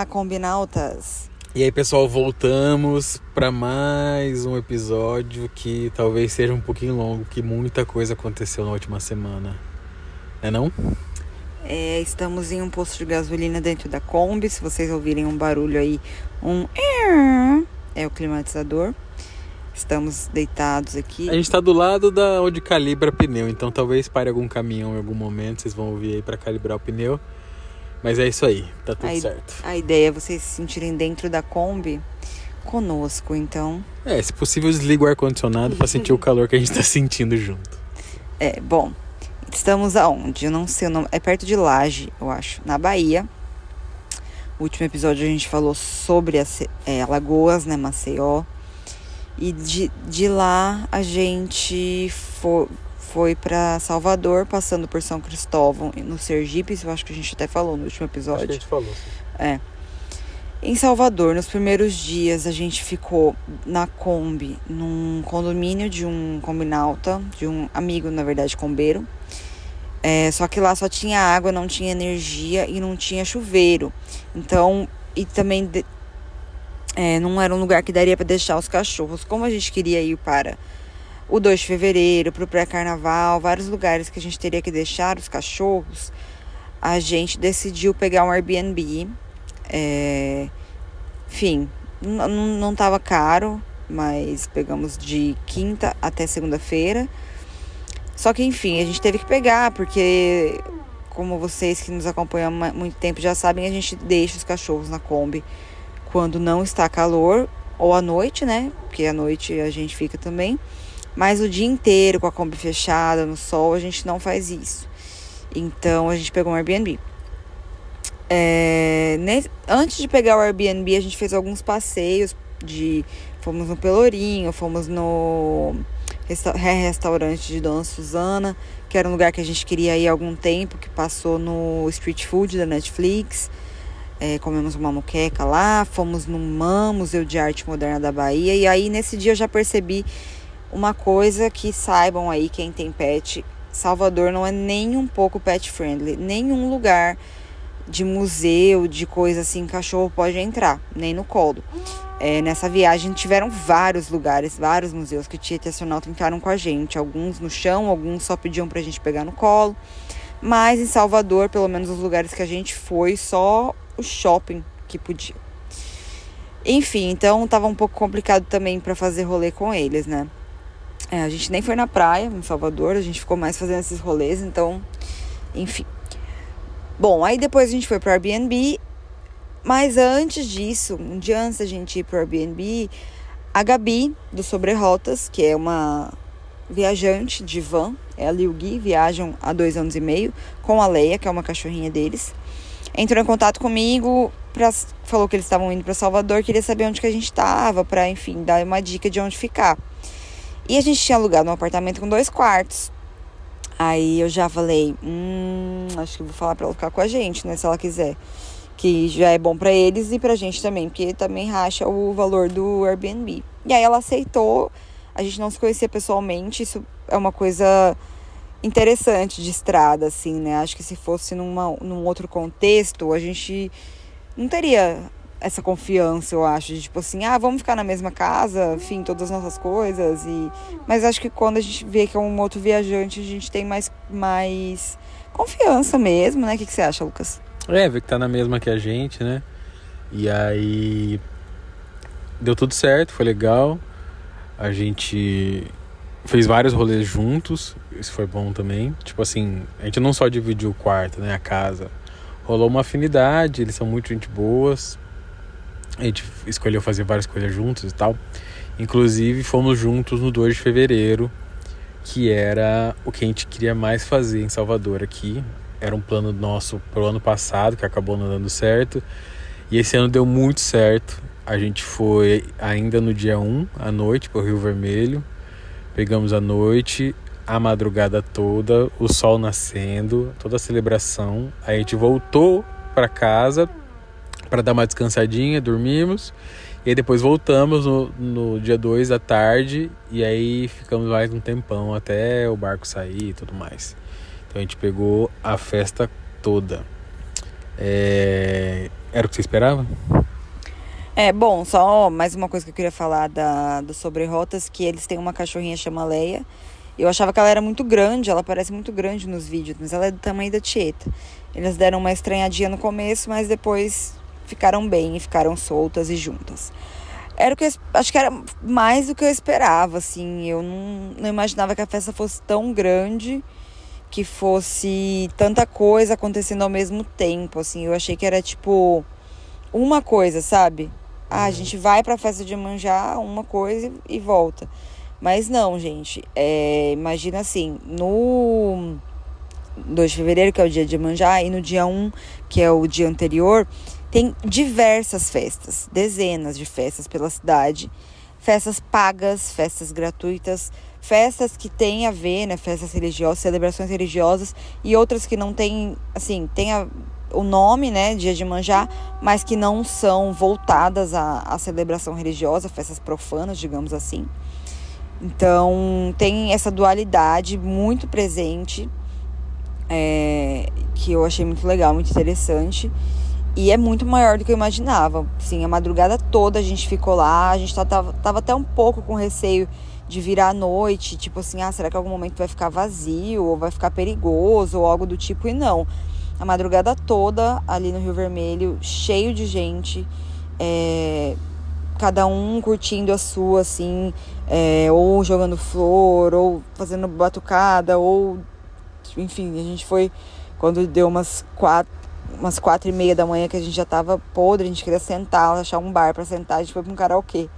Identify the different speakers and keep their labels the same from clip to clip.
Speaker 1: Olá, combinautas!
Speaker 2: E aí, pessoal, voltamos para mais um episódio que talvez seja um pouquinho longo, que muita coisa aconteceu na última semana. É não?
Speaker 1: É, estamos em um posto de gasolina dentro da Kombi. Se vocês ouvirem um barulho aí, um é o climatizador. Estamos deitados aqui.
Speaker 2: A gente está do lado da onde calibra pneu, então talvez pare algum caminhão em algum momento, vocês vão ouvir aí para calibrar o pneu. Mas é isso aí, tá tudo
Speaker 1: a,
Speaker 2: certo.
Speaker 1: A ideia é vocês se sentirem dentro da Kombi conosco, então.
Speaker 2: É, se possível, desliga o ar-condicionado para sentir o calor que a gente tá sentindo junto.
Speaker 1: É, bom, estamos aonde? Eu não sei o nome. É perto de Laje, eu acho, na Bahia. O último episódio a gente falou sobre as é, Alagoas, né, Maceió. E de, de lá a gente foi, foi para Salvador, passando por São Cristóvão, no Sergipe, eu acho que a gente até falou no último episódio.
Speaker 2: Acho que a gente falou. Sim.
Speaker 1: É. Em Salvador, nos primeiros dias, a gente ficou na Kombi, num condomínio de um combinauta, de um amigo, na verdade, combeiro. É, só que lá só tinha água, não tinha energia e não tinha chuveiro. Então, e também de, é, não era um lugar que daria para deixar os cachorros. Como a gente queria ir para o 2 de fevereiro, para o pré-carnaval, vários lugares que a gente teria que deixar os cachorros, a gente decidiu pegar um Airbnb. É, enfim, não estava caro, mas pegamos de quinta até segunda-feira. Só que, enfim, a gente teve que pegar, porque, como vocês que nos acompanham há muito tempo já sabem, a gente deixa os cachorros na Kombi quando não está calor, ou à noite, né? Porque à noite a gente fica também. Mas o dia inteiro com a Kombi fechada, no sol, a gente não faz isso. Então a gente pegou um Airbnb. É, antes de pegar o Airbnb, a gente fez alguns passeios de. Fomos no Pelourinho, fomos no resta restaurante de Dona Suzana, que era um lugar que a gente queria ir há algum tempo, que passou no Street Food da Netflix. É, comemos uma moqueca lá, fomos no MAM, Museu de Arte Moderna da Bahia, e aí nesse dia eu já percebi uma coisa que saibam aí quem tem pet, Salvador não é nem um pouco pet friendly, nenhum lugar de museu, de coisa assim, cachorro pode entrar, nem no colo. É, nessa viagem tiveram vários lugares, vários museus que Tietê Nacional tentaram com a gente, alguns no chão, alguns só pediam pra gente pegar no colo. Mas em Salvador, pelo menos os lugares que a gente foi, só o shopping que podia. Enfim, então tava um pouco complicado também para fazer rolê com eles, né? É, a gente nem foi na praia, em Salvador, a gente ficou mais fazendo esses rolês, então, enfim. Bom, aí depois a gente foi pro Airbnb, mas antes disso, um dia antes da gente ir pro Airbnb, a Gabi, do Sobre Rotas, que é uma viajante de van, ela e o Gui viajam há dois anos e meio com a Leia, que é uma cachorrinha deles. Entrou em contato comigo, pra, falou que eles estavam indo para Salvador, queria saber onde que a gente estava, para enfim, dar uma dica de onde ficar. E a gente tinha alugado um apartamento com dois quartos. Aí eu já falei, hum, acho que vou falar para ela ficar com a gente, né, se ela quiser. Que já é bom para eles e pra gente também, porque também racha o valor do Airbnb. E aí ela aceitou. A gente não se conhecia pessoalmente, isso é uma coisa interessante de estrada, assim, né? Acho que se fosse numa, num outro contexto, a gente não teria essa confiança, eu acho, de tipo assim, ah, vamos ficar na mesma casa, enfim, todas as nossas coisas e mas acho que quando a gente vê que é um outro viajante, a gente tem mais mais confiança mesmo, né? O que, que você acha, Lucas?
Speaker 2: É, ver que tá na mesma que a gente, né? E aí deu tudo certo, foi legal. A gente fez vários rolês juntos, isso foi bom também. Tipo assim, a gente não só dividiu o quarto, né, a casa. Rolou uma afinidade, eles são muito gente boas, a gente escolheu fazer várias coisas juntos e tal. Inclusive, fomos juntos no 2 de fevereiro, que era o que a gente queria mais fazer em Salvador aqui. Era um plano nosso pro ano passado, que acabou não dando certo. E esse ano deu muito certo. A gente foi ainda no dia 1 à noite para o Rio Vermelho. Pegamos a noite, a madrugada toda, o sol nascendo, toda a celebração. Aí a gente voltou para casa para dar uma descansadinha, dormimos. E aí depois voltamos no, no dia 2 da tarde e aí ficamos mais um tempão até o barco sair e tudo mais. Então a gente pegou a festa toda. É... Era o que você esperava?
Speaker 1: É, bom, só mais uma coisa que eu queria falar da, do Sobre Rotas, que eles têm uma cachorrinha chamada Leia. Eu achava que ela era muito grande, ela parece muito grande nos vídeos, mas ela é do tamanho da Tieta. Eles deram uma estranhadinha no começo, mas depois ficaram bem e ficaram soltas e juntas. Era o que eu, acho que era mais do que eu esperava, assim. Eu não, não imaginava que a festa fosse tão grande, que fosse tanta coisa acontecendo ao mesmo tempo, assim. Eu achei que era tipo uma coisa, sabe? Ah, a uhum. gente vai pra festa de manjar uma coisa e volta. Mas não, gente. É, imagina assim, no 2 de fevereiro, que é o dia de manjar, e no dia 1, que é o dia anterior, tem diversas festas, dezenas de festas pela cidade. Festas pagas, festas gratuitas, festas que têm a ver, né? Festas religiosas, celebrações religiosas e outras que não têm, assim, tem a, o nome, né, dia de manjar, mas que não são voltadas à, à celebração religiosa, festas profanas, digamos assim. Então tem essa dualidade muito presente, é, que eu achei muito legal, muito interessante. E é muito maior do que eu imaginava. Sim, a madrugada toda a gente ficou lá, a gente tava, tava até um pouco com receio de virar à noite, tipo assim, ah, será que algum momento vai ficar vazio, ou vai ficar perigoso, ou algo do tipo, e não a madrugada toda ali no Rio Vermelho, cheio de gente, é, cada um curtindo a sua, assim, é, ou jogando flor, ou fazendo batucada, ou enfim, a gente foi quando deu umas quatro, umas quatro e meia da manhã que a gente já tava podre, a gente queria sentar, achar um bar para sentar, a gente foi pra um karaokê.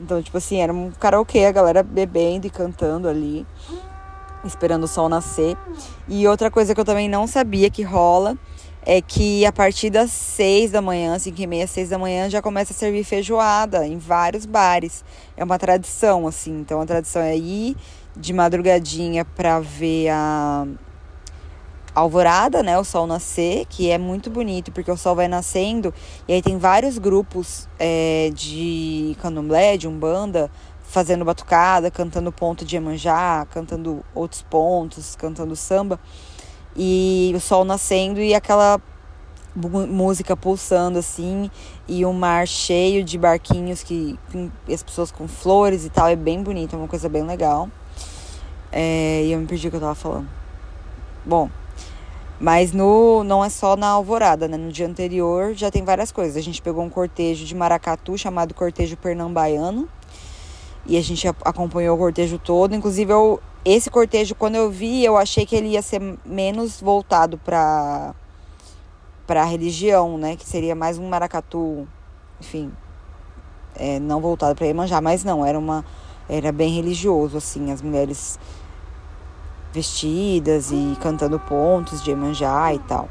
Speaker 1: Então, tipo assim, era um karaokê, a galera bebendo e cantando ali esperando o sol nascer. E outra coisa que eu também não sabia que rola é que a partir das seis da manhã, cinco e meia, seis da manhã, já começa a servir feijoada em vários bares. É uma tradição, assim. Então a tradição é ir de madrugadinha para ver a alvorada, né, o sol nascer, que é muito bonito porque o sol vai nascendo e aí tem vários grupos é, de candomblé, de umbanda, fazendo batucada, cantando ponto de Iemanjá, cantando outros pontos, cantando samba. E o sol nascendo e aquela música pulsando assim e um mar cheio de barquinhos que as pessoas com flores e tal é bem bonito é uma coisa bem legal é, e eu me perdi o que eu tava falando bom mas no não é só na alvorada né? No dia anterior já tem várias coisas. A gente pegou um cortejo de maracatu chamado cortejo pernambaiano. E a gente acompanhou o cortejo todo. Inclusive, eu, esse cortejo, quando eu vi, eu achei que ele ia ser menos voltado para para religião, né? Que seria mais um maracatu, enfim, é, não voltado para Iemanjá, mas não, era uma era bem religioso assim, as mulheres vestidas e cantando pontos de Iemanjá e tal.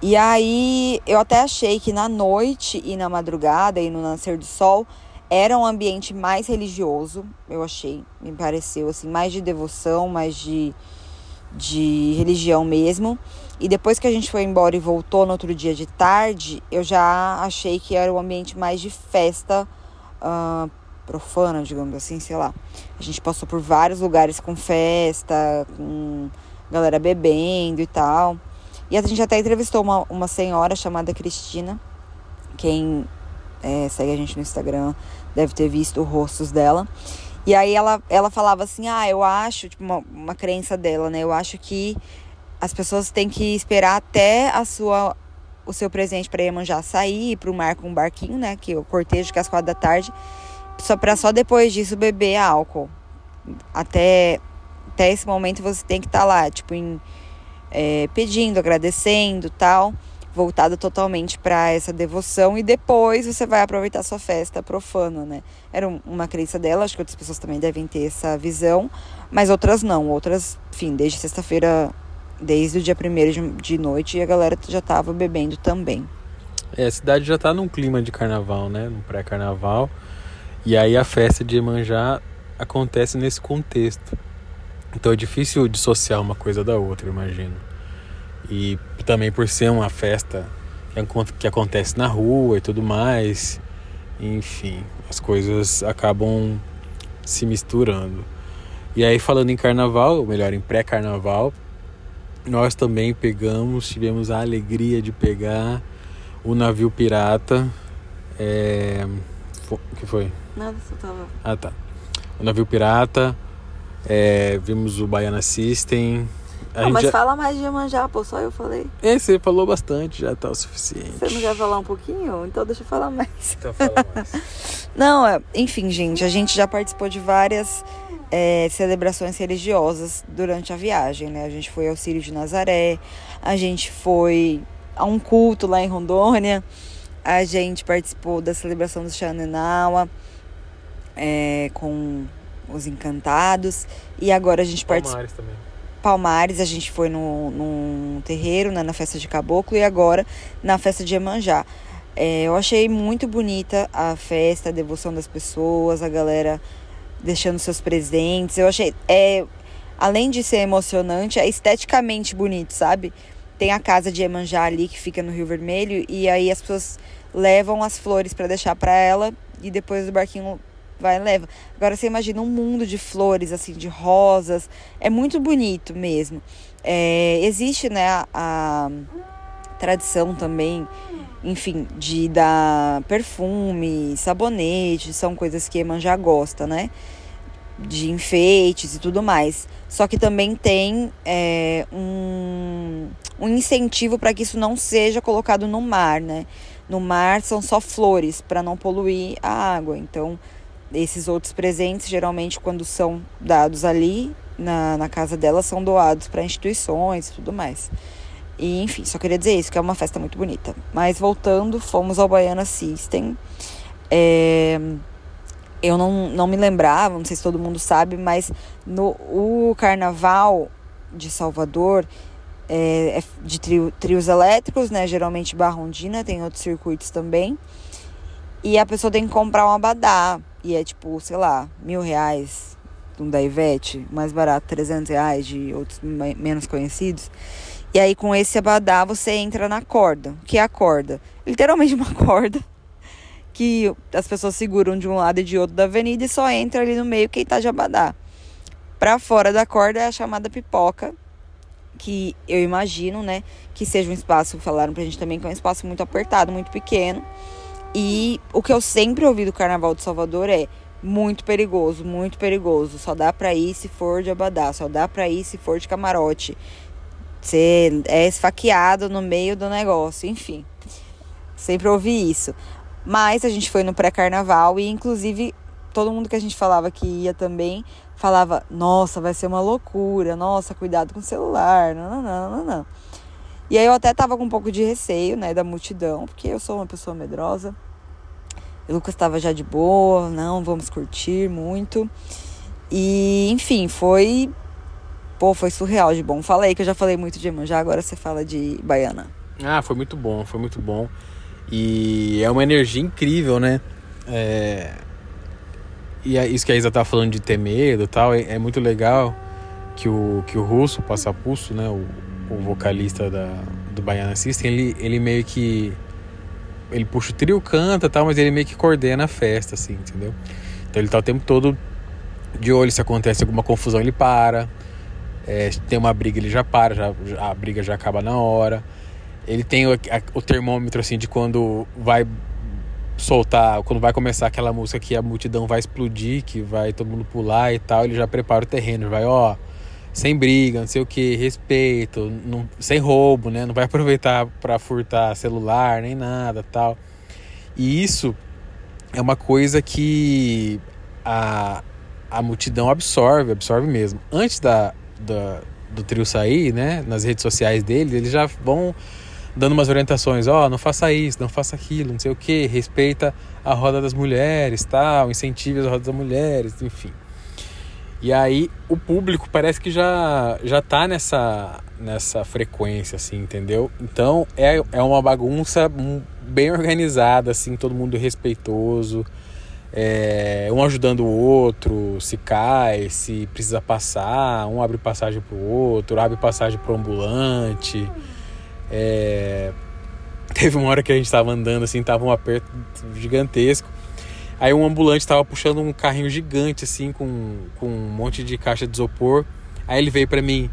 Speaker 1: E aí eu até achei que na noite e na madrugada e no nascer do sol era um ambiente mais religioso, eu achei, me pareceu assim, mais de devoção, mais de, de religião mesmo. E depois que a gente foi embora e voltou no outro dia de tarde, eu já achei que era um ambiente mais de festa uh, profana, digamos assim, sei lá. A gente passou por vários lugares com festa, com galera bebendo e tal. E a gente até entrevistou uma, uma senhora chamada Cristina, quem é, segue a gente no Instagram deve ter visto os rostos dela. E aí ela, ela falava assim, ah, eu acho, tipo, uma, uma crença dela, né? Eu acho que as pessoas têm que esperar até a sua o seu presente para Iemanjá sair para o mar com um barquinho, né? Que o cortejo que é às quatro da tarde, só para só depois disso beber álcool. Até até esse momento você tem que estar tá lá, tipo, em, é, pedindo, agradecendo, tal voltada totalmente para essa devoção e depois você vai aproveitar sua festa profana, né? Era uma crença dela, acho que outras pessoas também devem ter essa visão, mas outras não. Outras, enfim, desde sexta-feira, desde o dia primeiro de, de noite, a galera já tava bebendo também.
Speaker 2: É, a cidade já tá num clima de carnaval, né? No pré-carnaval. E aí a festa de Iemanjá acontece nesse contexto. Então é difícil dissociar uma coisa da outra, imagino. E também por ser uma festa que acontece na rua e tudo mais. Enfim, as coisas acabam se misturando. E aí falando em carnaval, ou melhor, em pré-carnaval, nós também pegamos, tivemos a alegria de pegar o navio pirata. É... O que foi?
Speaker 1: Nada, só tava.
Speaker 2: Ah, tá. O navio pirata. É... Vimos o Baiana System.
Speaker 1: A não, mas já... fala mais de Iemanjá, pô, só eu falei.
Speaker 2: É, você falou bastante, já tá o suficiente.
Speaker 1: Você não quer falar um pouquinho? Então deixa eu falar mais.
Speaker 2: Então fala mais.
Speaker 1: não, é, enfim, gente, a gente já participou de várias é, celebrações religiosas durante a viagem, né? A gente foi ao Círio de Nazaré, a gente foi a um culto lá em Rondônia, a gente participou da celebração do Xanenawa é, com os encantados e agora a gente participou.
Speaker 2: também.
Speaker 1: Palmares, a gente foi no, num terreiro, né, na festa de caboclo, e agora na festa de Emanjá. É, eu achei muito bonita a festa, a devoção das pessoas, a galera deixando seus presentes. Eu achei, é, além de ser emocionante, é esteticamente bonito, sabe? Tem a casa de Emanjá ali que fica no Rio Vermelho e aí as pessoas levam as flores para deixar para ela e depois o barquinho vai leva. Agora você imagina um mundo de flores, assim, de rosas. É muito bonito mesmo. É, existe, né, a, a tradição também enfim, de dar perfume, sabonete, são coisas que Eman já gosta, né? De enfeites e tudo mais. Só que também tem é, um, um incentivo para que isso não seja colocado no mar, né? No mar são só flores para não poluir a água. Então, esses outros presentes, geralmente, quando são dados ali na, na casa dela, são doados para instituições e tudo mais. E enfim, só queria dizer isso, que é uma festa muito bonita. Mas voltando, fomos ao Baiana System. É, eu não, não me lembrava, não sei se todo mundo sabe, mas no o carnaval de Salvador é, é de trio, trios elétricos, né? Geralmente Barrondina, tem outros circuitos também. E a pessoa tem que comprar um abadá. E é tipo, sei lá, mil reais um da Ivete, mais barato, 300 reais de outros menos conhecidos. E aí com esse abadá você entra na corda. O que é a corda? Literalmente uma corda que as pessoas seguram de um lado e de outro da avenida e só entra ali no meio quem tá de abadá. Para fora da corda é a chamada pipoca, que eu imagino, né, que seja um espaço, falaram pra gente também que é um espaço muito apertado, muito pequeno. E o que eu sempre ouvi do Carnaval de Salvador é muito perigoso, muito perigoso. Só dá pra ir se for de abadá, só dá pra ir se for de camarote. Você é esfaqueado no meio do negócio, enfim. Sempre ouvi isso. Mas a gente foi no pré-carnaval e, inclusive, todo mundo que a gente falava que ia também falava: Nossa, vai ser uma loucura, nossa, cuidado com o celular, não, não, não, não, não. E aí eu até tava com um pouco de receio, né, da multidão, porque eu sou uma pessoa medrosa. O Lucas estava já de boa, não, vamos curtir muito. E, enfim, foi Pô, foi surreal de bom. Falei que eu já falei muito de Iemanjá, agora você fala de Baiana.
Speaker 2: Ah, foi muito bom, foi muito bom. E é uma energia incrível, né? É... E é isso que a Isa tá falando de ter medo e tal, é, é, muito legal que o, que o Russo, o Passapulso, né? O, o vocalista da, do Baiana System, ele, ele meio que. Ele puxa o trio, canta tal, mas ele meio que coordena a festa, assim, entendeu? Então ele tá o tempo todo de olho se acontece alguma confusão, ele para. É, tem uma briga, ele já para, já, a briga já acaba na hora. Ele tem o, a, o termômetro assim de quando vai soltar, quando vai começar aquela música que a multidão vai explodir, que vai todo mundo pular e tal, ele já prepara o terreno, vai, ó, sem briga, não sei o que, respeito, não, sem roubo, né? Não vai aproveitar para furtar celular nem nada, tal. E isso é uma coisa que a, a multidão absorve, absorve mesmo. Antes da, da, do trio sair, né, nas redes sociais dele, eles já vão dando umas orientações, ó, oh, não faça isso, não faça aquilo, não sei o que, respeita a roda das mulheres, tal, incentive as rodas das mulheres, enfim. E aí o público parece que já já tá nessa nessa frequência assim, entendeu? Então é, é uma bagunça bem organizada assim, todo mundo respeitoso é, um ajudando o outro, se cai, se precisa passar, um abre passagem para o outro, abre passagem para o ambulante. É, teve uma hora que a gente estava andando assim, tava um aperto gigantesco. Aí um ambulante estava puxando um carrinho gigante assim com, com um monte de caixa de isopor. Aí ele veio para mim,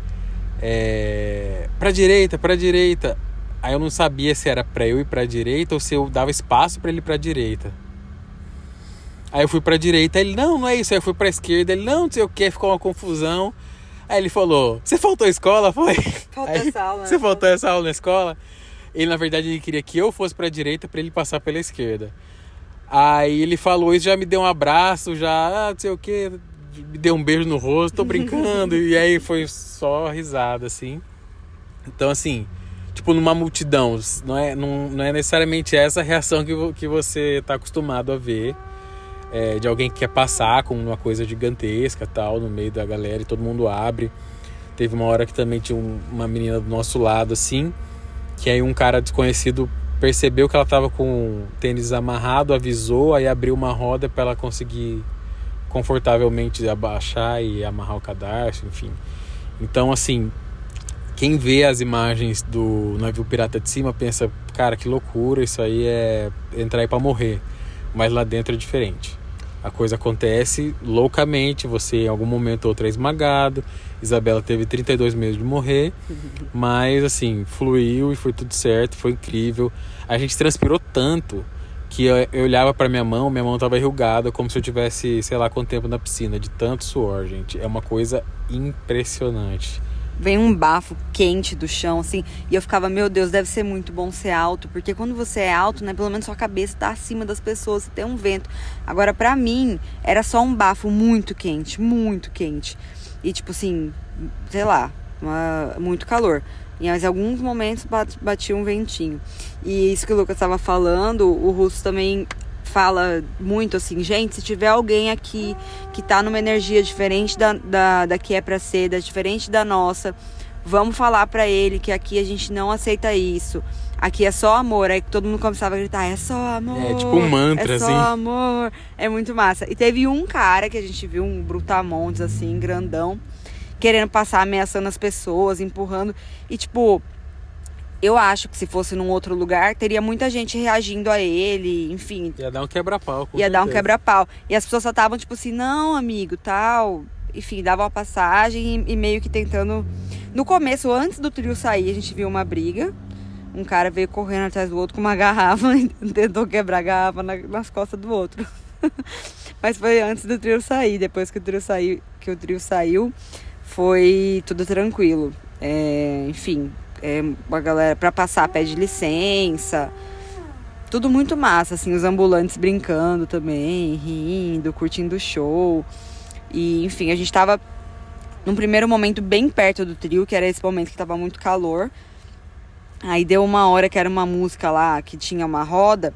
Speaker 2: é, pra direita, pra direita. Aí eu não sabia se era pra eu ir pra direita ou se eu dava espaço para ele ir pra direita. Aí eu fui pra direita, ele, não, não é isso. Aí eu fui pra esquerda, ele, não, não sei o que, ficou uma confusão. Aí ele falou, você faltou a escola? Foi?
Speaker 1: Faltou essa aula.
Speaker 2: Você faltou essa aula na escola? Ele, na verdade, ele queria que eu fosse pra direita para ele passar pela esquerda. Aí ele falou isso, já me deu um abraço, já, ah, não sei o que, me deu um beijo no rosto, tô brincando. e aí foi só risada, assim. Então, assim, tipo, numa multidão, não é, não, não é necessariamente essa a reação que, que você tá acostumado a ver. É, de alguém que quer passar com uma coisa gigantesca tal, no meio da galera e todo mundo abre. Teve uma hora que também tinha um, uma menina do nosso lado, assim, que aí um cara desconhecido percebeu que ela tava com o tênis amarrado, avisou, aí abriu uma roda para ela conseguir confortavelmente abaixar e amarrar o cadarço, enfim. Então, assim, quem vê as imagens do navio pirata de cima pensa, cara, que loucura, isso aí é entrar aí para morrer. Mas lá dentro é diferente. A coisa acontece loucamente, você em algum momento ou outro é esmagado. Isabela teve 32 meses de morrer, mas assim, fluiu e foi tudo certo, foi incrível. A gente transpirou tanto que eu, eu olhava para minha mão, minha mão tava enrugada, como se eu tivesse, sei lá, quanto tempo na piscina, de tanto suor, gente. É uma coisa impressionante.
Speaker 1: Vem um bafo quente do chão, assim, e eu ficava, meu Deus, deve ser muito bom ser alto, porque quando você é alto, né, pelo menos sua cabeça tá acima das pessoas, tem um vento. Agora, para mim, era só um bafo muito quente, muito quente. E, tipo assim, sei lá, uma, muito calor. Em alguns momentos batia um ventinho. E isso que o Lucas estava falando, o Russo também fala muito assim, gente, se tiver alguém aqui que tá numa energia diferente da, da, da que é pra ser, da, diferente da nossa, vamos falar para ele que aqui a gente não aceita isso. Aqui é só amor. Aí todo mundo começava a gritar, é só amor.
Speaker 2: É tipo um mantra,
Speaker 1: é só
Speaker 2: assim.
Speaker 1: amor. É muito massa. E teve um cara que a gente viu, um brutamontes, assim, grandão querendo passar, ameaçando as pessoas, empurrando. E, tipo, eu acho que se fosse num outro lugar, teria muita gente reagindo a ele, enfim.
Speaker 2: Ia dar um quebra-pau.
Speaker 1: Ia certeza. dar um quebra-pau. E as pessoas só estavam, tipo assim, não, amigo, tal. Enfim, dava uma passagem e, e, meio que tentando. No começo, antes do trio sair, a gente viu uma briga. Um cara veio correndo atrás do outro com uma garrafa e tentou quebrar a garrafa na, nas costas do outro. Mas foi antes do trio sair. Depois que o trio saiu, que o trio saiu foi tudo tranquilo. É, enfim, é, a galera para passar pede licença. Tudo muito massa, assim, os ambulantes brincando também, rindo, curtindo o show. E, enfim, a gente tava num primeiro momento bem perto do trio, que era esse momento que tava muito calor. Aí deu uma hora que era uma música lá que tinha uma roda.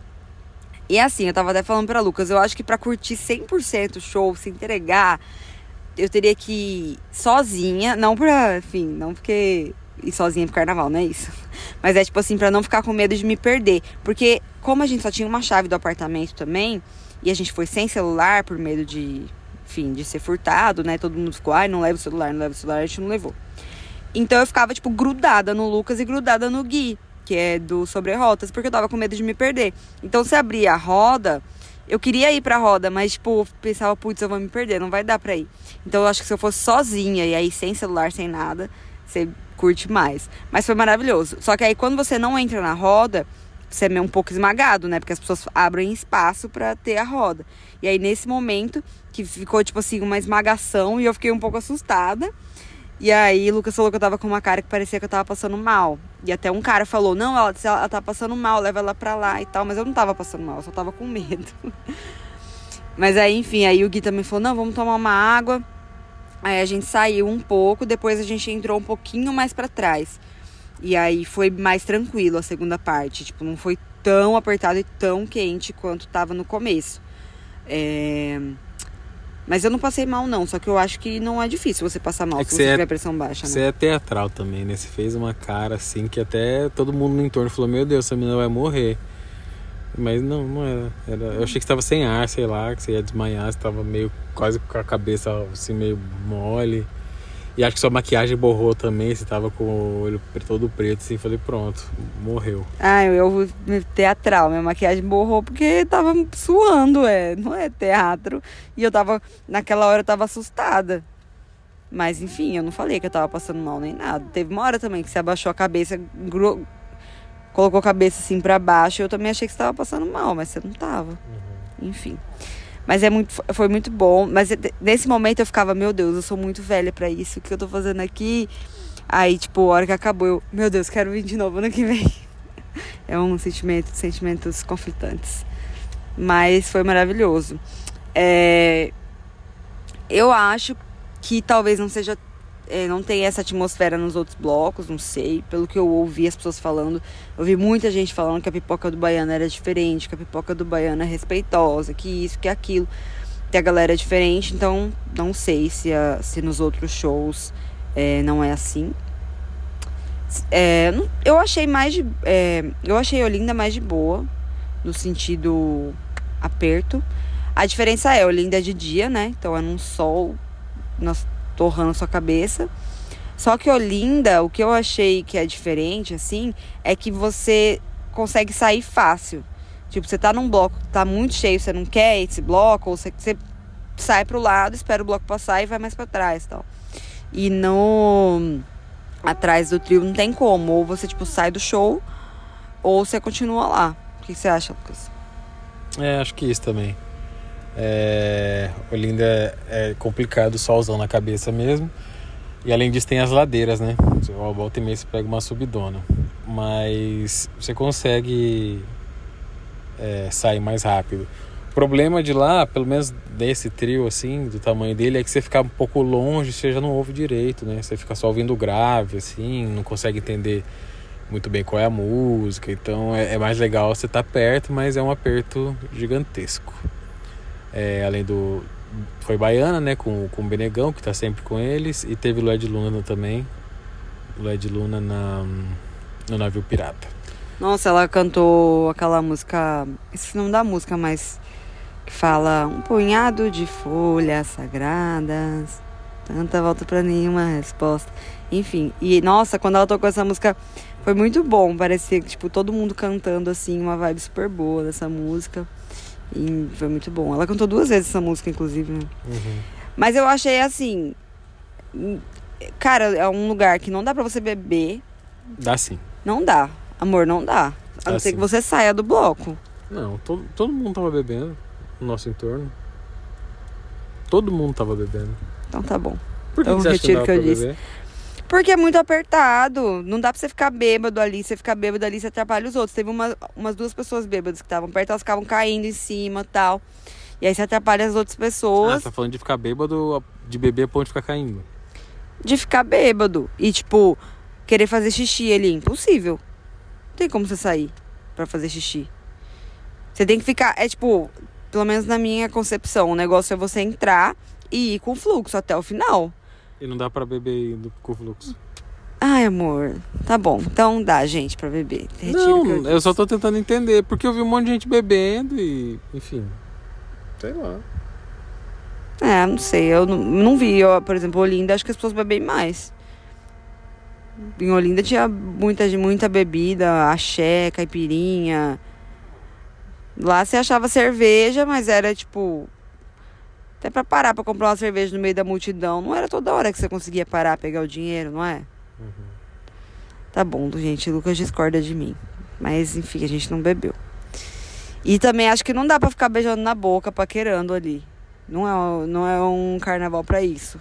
Speaker 1: E assim, eu tava até falando pra Lucas, eu acho que pra curtir 100% o show, se entregar, eu teria que ir sozinha, não pra, enfim, não porque ir sozinha pro carnaval, não é isso. Mas é tipo assim, pra não ficar com medo de me perder. Porque como a gente só tinha uma chave do apartamento também, e a gente foi sem celular por medo de, enfim, de ser furtado, né? Todo mundo ficou, ai, não leva o celular, não leva o celular, a gente não levou. Então eu ficava, tipo, grudada no Lucas e grudada no Gui, que é do Sobre Rotas, porque eu tava com medo de me perder. Então se abria a roda, eu queria ir pra roda, mas, tipo, pensava, putz, eu vou me perder, não vai dar pra ir. Então eu acho que se eu fosse sozinha e aí sem celular, sem nada, você curte mais. Mas foi maravilhoso. Só que aí quando você não entra na roda, você é um pouco esmagado, né? Porque as pessoas abrem espaço para ter a roda. E aí nesse momento que ficou tipo assim uma esmagação e eu fiquei um pouco assustada. E aí Lucas falou que eu tava com uma cara que parecia que eu tava passando mal. E até um cara falou: "Não, ela, ela tá passando mal, leva ela pra lá e tal", mas eu não tava passando mal, eu só tava com medo. mas aí, enfim, aí o Gui também falou: "Não, vamos tomar uma água". Aí a gente saiu um pouco, depois a gente entrou um pouquinho mais para trás. E aí foi mais tranquilo a segunda parte. Tipo, não foi tão apertado e tão quente quanto tava no começo. É... Mas eu não passei mal, não. Só que eu acho que não é difícil você passar mal é se você é, tiver pressão baixa, né?
Speaker 2: Você é teatral também, né? Você fez uma cara assim que até todo mundo no entorno falou: Meu Deus, essa menina vai morrer. Mas não, não era. era eu achei que estava sem ar, sei lá, que você ia desmaiar, você estava meio quase com a cabeça assim meio mole. E acho que sua maquiagem borrou também, você tava com o olho todo preto, assim, falei, pronto, morreu.
Speaker 1: Ah, eu teatral, minha maquiagem borrou porque tava suando, é, não é teatro. E eu tava, naquela hora eu tava assustada. Mas enfim, eu não falei que eu tava passando mal nem nada. Teve uma hora também que você abaixou a cabeça. Colocou a cabeça assim para baixo. Eu também achei que você tava passando mal, mas você não tava. Uhum. Enfim. Mas é muito, foi muito bom. Mas nesse momento eu ficava, meu Deus, eu sou muito velha para isso. O que eu tô fazendo aqui? Aí, tipo, a hora que acabou, eu, meu Deus, quero vir de novo ano que vem. É um sentimento, sentimentos conflitantes. Mas foi maravilhoso. É, eu acho que talvez não seja. É, não tenha essa atmosfera nos outros blocos, não sei. Pelo que eu ouvi as pessoas falando, eu vi muita gente falando que a pipoca do baiano era diferente, que a pipoca do baiano é respeitosa, que isso, que aquilo. Que a galera é diferente, então não sei se, a, se nos outros shows é, não é assim. É, eu achei mais de. É, eu achei Olinda mais de boa, no sentido aperto. A diferença é, Olinda é de dia, né? Então é num sol nós torrando sua cabeça. Só que Olinda, o que eu achei que é diferente, assim, é que você consegue sair fácil. Tipo, você tá num bloco tá muito cheio, você não quer esse bloco, ou você, você sai pro lado, espera o bloco passar e vai mais para trás tal. E no atrás do trio não tem como. Ou você, tipo, sai do show, ou você continua lá. O que você acha, Lucas?
Speaker 2: É, acho que isso também. É, Olinda é complicado, solzão na cabeça mesmo. E além disso tem as ladeiras, né? Você volta e meia você pega uma subidona. Mas você consegue é, sair mais rápido. O problema de lá, pelo menos desse trio assim, do tamanho dele, é que você ficar um pouco longe, você já não ouve direito, né? Você fica só ouvindo grave, assim, não consegue entender muito bem qual é a música. Então é, é mais legal você estar tá perto, mas é um aperto gigantesco. É, além do. Foi Baiana, né? Com, com o Benegão, que tá sempre com eles. E teve Lué de Luna também. Lué de Luna na, no navio pirata.
Speaker 1: Nossa, ela cantou aquela música. Esse não da música, mas. Que fala um punhado de folhas sagradas. Tanta volta pra nenhuma resposta. Enfim, e nossa, quando ela tocou essa música foi muito bom. Parecia tipo, todo mundo cantando assim, uma vibe super boa dessa música. E foi muito bom. Ela cantou duas vezes essa música, inclusive, né? Uhum. Mas eu achei assim. Cara, é um lugar que não dá pra você beber.
Speaker 2: Dá sim.
Speaker 1: Não dá. Amor, não dá. A não ser que você saia do bloco.
Speaker 2: Não, todo, todo mundo tava bebendo no nosso entorno. Todo mundo tava bebendo.
Speaker 1: Então tá bom.
Speaker 2: Por que, que você retiro que, que eu disse. Beber?
Speaker 1: Porque é muito apertado. Não dá pra você ficar bêbado ali. Você ficar bêbado ali, você atrapalha os outros. Teve uma, umas duas pessoas bêbadas que estavam perto, elas ficavam caindo em cima tal. E aí você atrapalha as outras pessoas. Ah,
Speaker 2: você tá falando de ficar bêbado, de beber a ponto de ficar caindo.
Speaker 1: De ficar bêbado. E, tipo, querer fazer xixi ali. Impossível. Não tem como você sair para fazer xixi. Você tem que ficar. É tipo, pelo menos na minha concepção, o negócio é você entrar e ir com fluxo até o final.
Speaker 2: E não dá para beber indo com fluxo.
Speaker 1: Ai, amor. Tá bom. Então dá, gente, para beber.
Speaker 2: Retiro não, eu, eu, só tô tentando entender. Porque eu vi um monte de gente bebendo e. Enfim. Sei lá.
Speaker 1: É, não sei. Eu não, não vi. Eu, por exemplo, Olinda, acho que as pessoas bebem mais. Em Olinda tinha muita, muita bebida, axé, caipirinha. Lá você achava cerveja, mas era tipo até para parar para comprar uma cerveja no meio da multidão, não era toda hora que você conseguia parar, pegar o dinheiro, não é? Uhum. Tá bom, gente, Lucas discorda de mim. Mas enfim, a gente não bebeu. E também acho que não dá para ficar beijando na boca, paquerando ali. Não é, não é um carnaval para isso.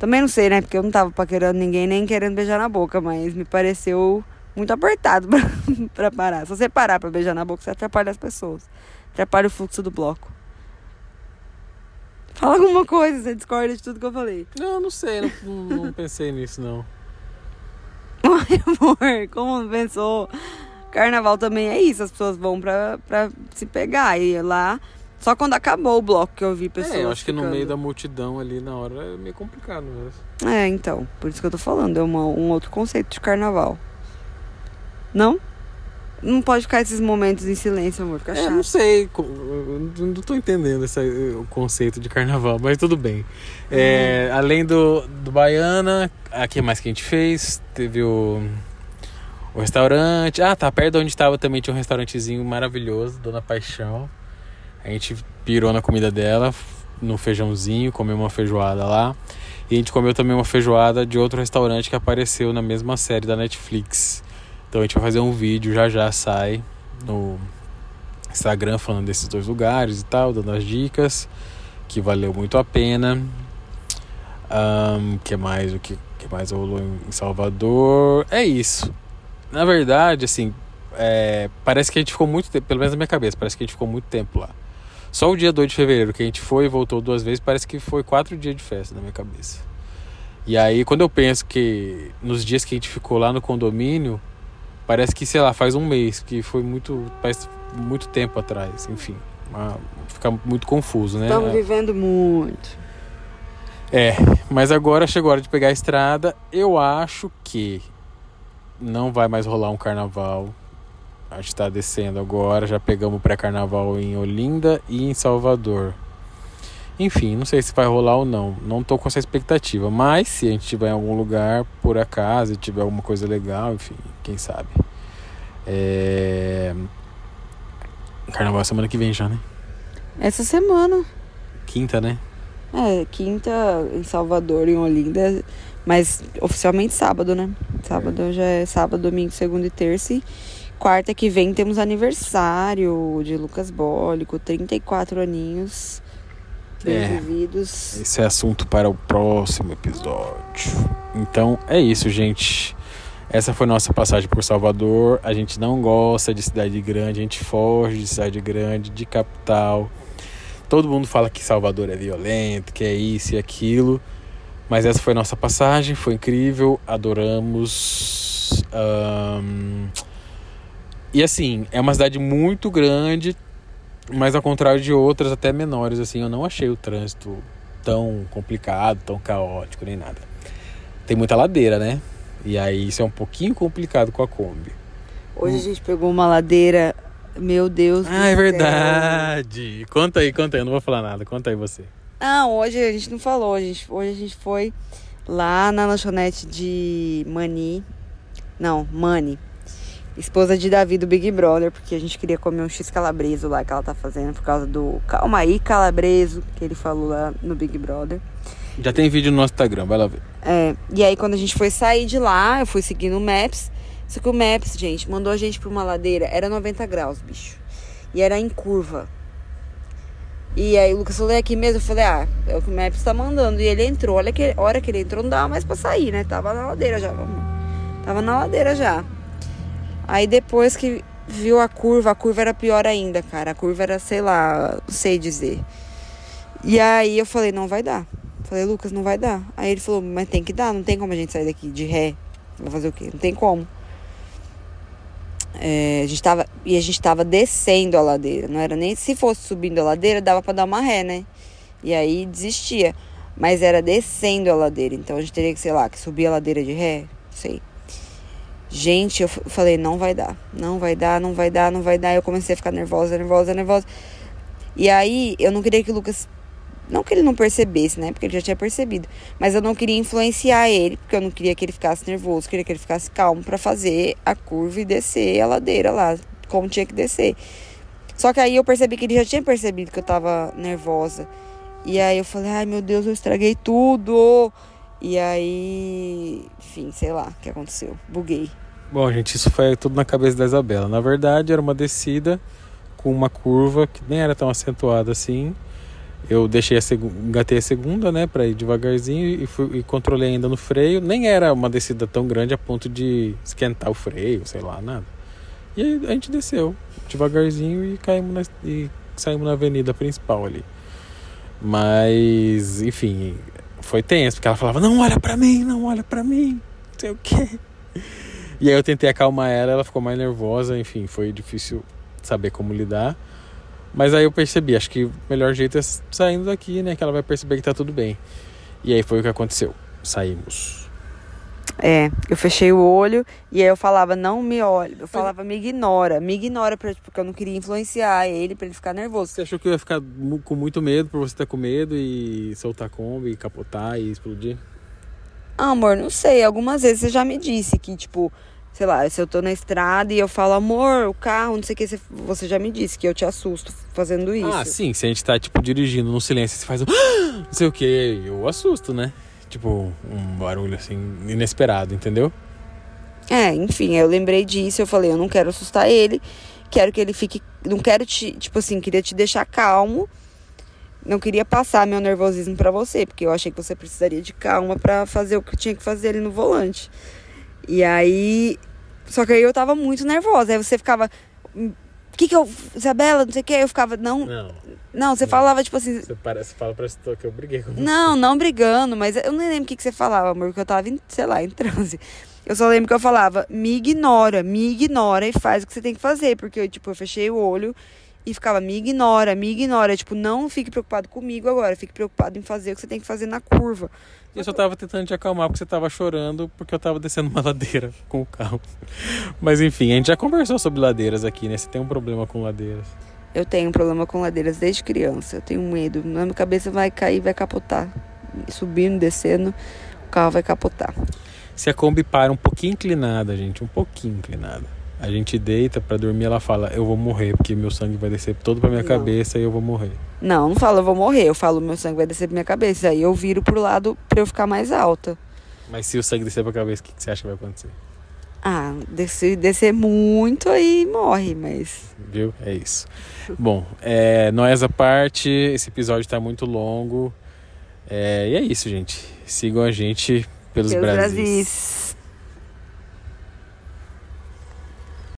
Speaker 1: Também não sei, né? Porque eu não tava paquerando ninguém nem querendo beijar na boca, mas me pareceu muito apertado pra, pra parar. Se você parar pra beijar na boca, você atrapalha as pessoas. Atrapalha o fluxo do bloco. Fala alguma coisa, você discorda de tudo que eu falei.
Speaker 2: Não, não sei, não, não pensei nisso, não.
Speaker 1: Ai, amor, como pensou? Carnaval também é isso, as pessoas vão pra, pra se pegar. E lá, só quando acabou o bloco que eu vi pessoas.
Speaker 2: É, eu acho
Speaker 1: ficando.
Speaker 2: que no meio da multidão ali na hora é meio complicado mesmo.
Speaker 1: É, então, por isso que eu tô falando, é uma, um outro conceito de carnaval. Não? Não pode ficar esses momentos em silêncio, amor. Fica é, chato.
Speaker 2: não sei. Não tô entendendo esse, o conceito de carnaval, mas tudo bem. É, hum. Além do, do Baiana, o que mais que a gente fez? Teve o, o restaurante. Ah, tá. Perto de onde estava também tinha um restaurantezinho maravilhoso, Dona Paixão. A gente pirou na comida dela, no feijãozinho, comeu uma feijoada lá. E a gente comeu também uma feijoada de outro restaurante que apareceu na mesma série da Netflix. Então a gente vai fazer um vídeo, já já sai no Instagram falando desses dois lugares e tal, dando as dicas, que valeu muito a pena. Um, que mais o que, que mais rolou em Salvador? É isso. Na verdade, assim, é, parece que a gente ficou muito tempo, pelo menos na minha cabeça, parece que a gente ficou muito tempo lá. Só o dia 2 de fevereiro que a gente foi e voltou duas vezes, parece que foi quatro dias de festa na minha cabeça. E aí, quando eu penso que nos dias que a gente ficou lá no condomínio, parece que, sei lá, faz um mês, que foi muito, faz muito tempo atrás, enfim. Uma, fica muito confuso, né?
Speaker 1: Estamos vivendo muito.
Speaker 2: É, mas agora chegou a hora de pegar a estrada. Eu acho que não vai mais rolar um carnaval a gente está descendo agora, já pegamos pré-carnaval em Olinda e em Salvador. Enfim, não sei se vai rolar ou não. Não tô com essa expectativa. Mas se a gente tiver em algum lugar, por acaso, e tiver alguma coisa legal, enfim, quem sabe. É... Carnaval é semana que vem já, né?
Speaker 1: Essa semana.
Speaker 2: Quinta, né?
Speaker 1: É, quinta em Salvador, em Olinda. Mas oficialmente sábado, né? Sábado é. já é sábado, domingo, segunda e terça. E Quarta que vem temos aniversário de Lucas Bólico, 34 aninhos.
Speaker 2: É, esse é assunto para o próximo episódio. Então é isso, gente. Essa foi nossa passagem por Salvador. A gente não gosta de cidade grande, a gente foge de cidade grande, de capital. Todo mundo fala que Salvador é violento, que é isso e aquilo. Mas essa foi nossa passagem, foi incrível, adoramos. Um, e assim, é uma cidade muito grande, mas ao contrário de outras até menores, assim, eu não achei o trânsito tão complicado, tão caótico, nem nada. Tem muita ladeira, né? E aí isso é um pouquinho complicado com a Kombi.
Speaker 1: Hoje hum. a gente pegou uma ladeira, meu Deus
Speaker 2: Ah, é verdade. Céu. Conta aí, conta aí, eu não vou falar nada. Conta aí você.
Speaker 1: Não, hoje a gente não falou. A gente, hoje a gente foi lá na lanchonete de Mani. Não, Mani esposa de Davi do Big Brother, porque a gente queria comer um X calabreso lá que ela tá fazendo por causa do calma aí calabreso que ele falou lá no Big Brother.
Speaker 2: Já tem vídeo no nosso Instagram, vai lá ver.
Speaker 1: É, e aí quando a gente foi sair de lá, eu fui seguindo o Maps, só que o Maps, gente, mandou a gente pra uma ladeira, era 90 graus, bicho. E era em curva. E aí o Lucas falou, é aqui mesmo? Eu falei, ah, é o que o Maps tá mandando. E ele entrou, olha que hora que ele entrou, não dava mais pra sair, né? Tava na ladeira já, vamos. Tava na ladeira já. Aí depois que viu a curva, a curva era pior ainda, cara. A curva era, sei lá, não sei dizer. E aí eu falei, não vai dar. Falei, Lucas, não vai dar. Aí ele falou, mas tem que dar, não tem como a gente sair daqui de ré. Vou fazer o quê? Não tem como. É, a gente tava, e a gente tava descendo a ladeira. Não era nem se fosse subindo a ladeira, dava para dar uma ré, né? E aí desistia. Mas era descendo a ladeira. Então a gente teria que, sei lá, que subir a ladeira de ré. Não sei. Gente, eu falei, não vai dar, não vai dar, não vai dar, não vai dar. Eu comecei a ficar nervosa, nervosa, nervosa. E aí, eu não queria que o Lucas. Não que ele não percebesse, né? Porque ele já tinha percebido. Mas eu não queria influenciar ele, porque eu não queria que ele ficasse nervoso, queria que ele ficasse calmo para fazer a curva e descer a ladeira lá, como tinha que descer. Só que aí eu percebi que ele já tinha percebido que eu tava nervosa. E aí eu falei, ai meu Deus, eu estraguei tudo. E aí, enfim, sei lá o que aconteceu. Buguei.
Speaker 2: Bom, gente, isso foi tudo na cabeça da Isabela. Na verdade, era uma descida com uma curva que nem era tão acentuada assim. Eu deixei a segunda, engatei a segunda, né, para ir devagarzinho e, fui, e controlei ainda no freio. Nem era uma descida tão grande a ponto de esquentar o freio, sei lá, nada. E aí a gente desceu devagarzinho e caímos na, e saímos na avenida principal ali. Mas, enfim, foi tenso, porque ela falava: "Não olha para mim, não olha para mim". Não sei o quê. E aí eu tentei acalmar ela, ela ficou mais nervosa, enfim, foi difícil saber como lidar. Mas aí eu percebi, acho que o melhor jeito é saindo daqui, né? Que ela vai perceber que tá tudo bem. E aí foi o que aconteceu. Saímos.
Speaker 1: É, eu fechei o olho e aí eu falava, não me olhe. Eu falava, me ignora, me ignora, pra, porque eu não queria influenciar ele pra ele ficar nervoso.
Speaker 2: Você achou que eu ia ficar com muito medo por você estar com medo e soltar a Kombi, capotar e explodir?
Speaker 1: Ah, amor, não sei. Algumas vezes você já me disse que, tipo, sei lá, se eu tô na estrada e eu falo, amor, o carro, não sei o que, você já me disse que eu te assusto fazendo isso.
Speaker 2: Ah, sim, se a gente tá, tipo, dirigindo no silêncio, você faz um. Não sei o que, eu assusto, né? Tipo, um barulho assim, inesperado, entendeu?
Speaker 1: É, enfim, eu lembrei disso, eu falei, eu não quero assustar ele, quero que ele fique. Não quero te. Tipo assim, queria te deixar calmo. Não queria passar meu nervosismo para você, porque eu achei que você precisaria de calma para fazer o que tinha que fazer ali no volante. E aí. Só que aí eu tava muito nervosa. Aí você ficava. O que que eu. Isabela, não sei o que. Eu ficava. Não.
Speaker 2: Não.
Speaker 1: Não, você falava tipo assim.
Speaker 2: Você, parece, fala pra que eu briguei com você.
Speaker 1: Não, não brigando, mas eu nem lembro o que, que você falava, amor, porque eu tava, em, sei lá, em transe. Eu só lembro que eu falava, me ignora, me ignora e faz o que você tem que fazer. Porque eu, tipo, eu fechei o olho e ficava, me ignora, me ignora. Tipo, não fique preocupado comigo agora, fique preocupado em fazer o que você tem que fazer na curva.
Speaker 2: Eu só tava tentando te acalmar porque você tava chorando porque eu tava descendo uma ladeira com o carro. Mas enfim, a gente já conversou sobre ladeiras aqui, né? Você tem um problema com ladeiras.
Speaker 1: Eu tenho um problema com ladeiras desde criança. Eu tenho medo. Na minha cabeça vai cair, vai capotar. Subindo, descendo, o carro vai capotar.
Speaker 2: Se a Kombi para um pouquinho inclinada, gente, um pouquinho inclinada. A gente deita para dormir, ela fala: "Eu vou morrer, porque meu sangue vai descer todo pra minha não. cabeça e eu vou morrer".
Speaker 1: Não, não falo eu vou morrer, eu falo meu sangue vai descer pra minha cabeça. Aí eu viro pro lado para eu ficar mais alta.
Speaker 2: Mas se o sangue descer pra cabeça, o que, que você acha que vai acontecer?
Speaker 1: Ah, descer, descer muito aí morre, mas.
Speaker 2: Viu? É isso. Bom, é, nós à parte, esse episódio está muito longo. É, e é isso, gente. Sigam a gente pelos, pelos Brasis. Brasis.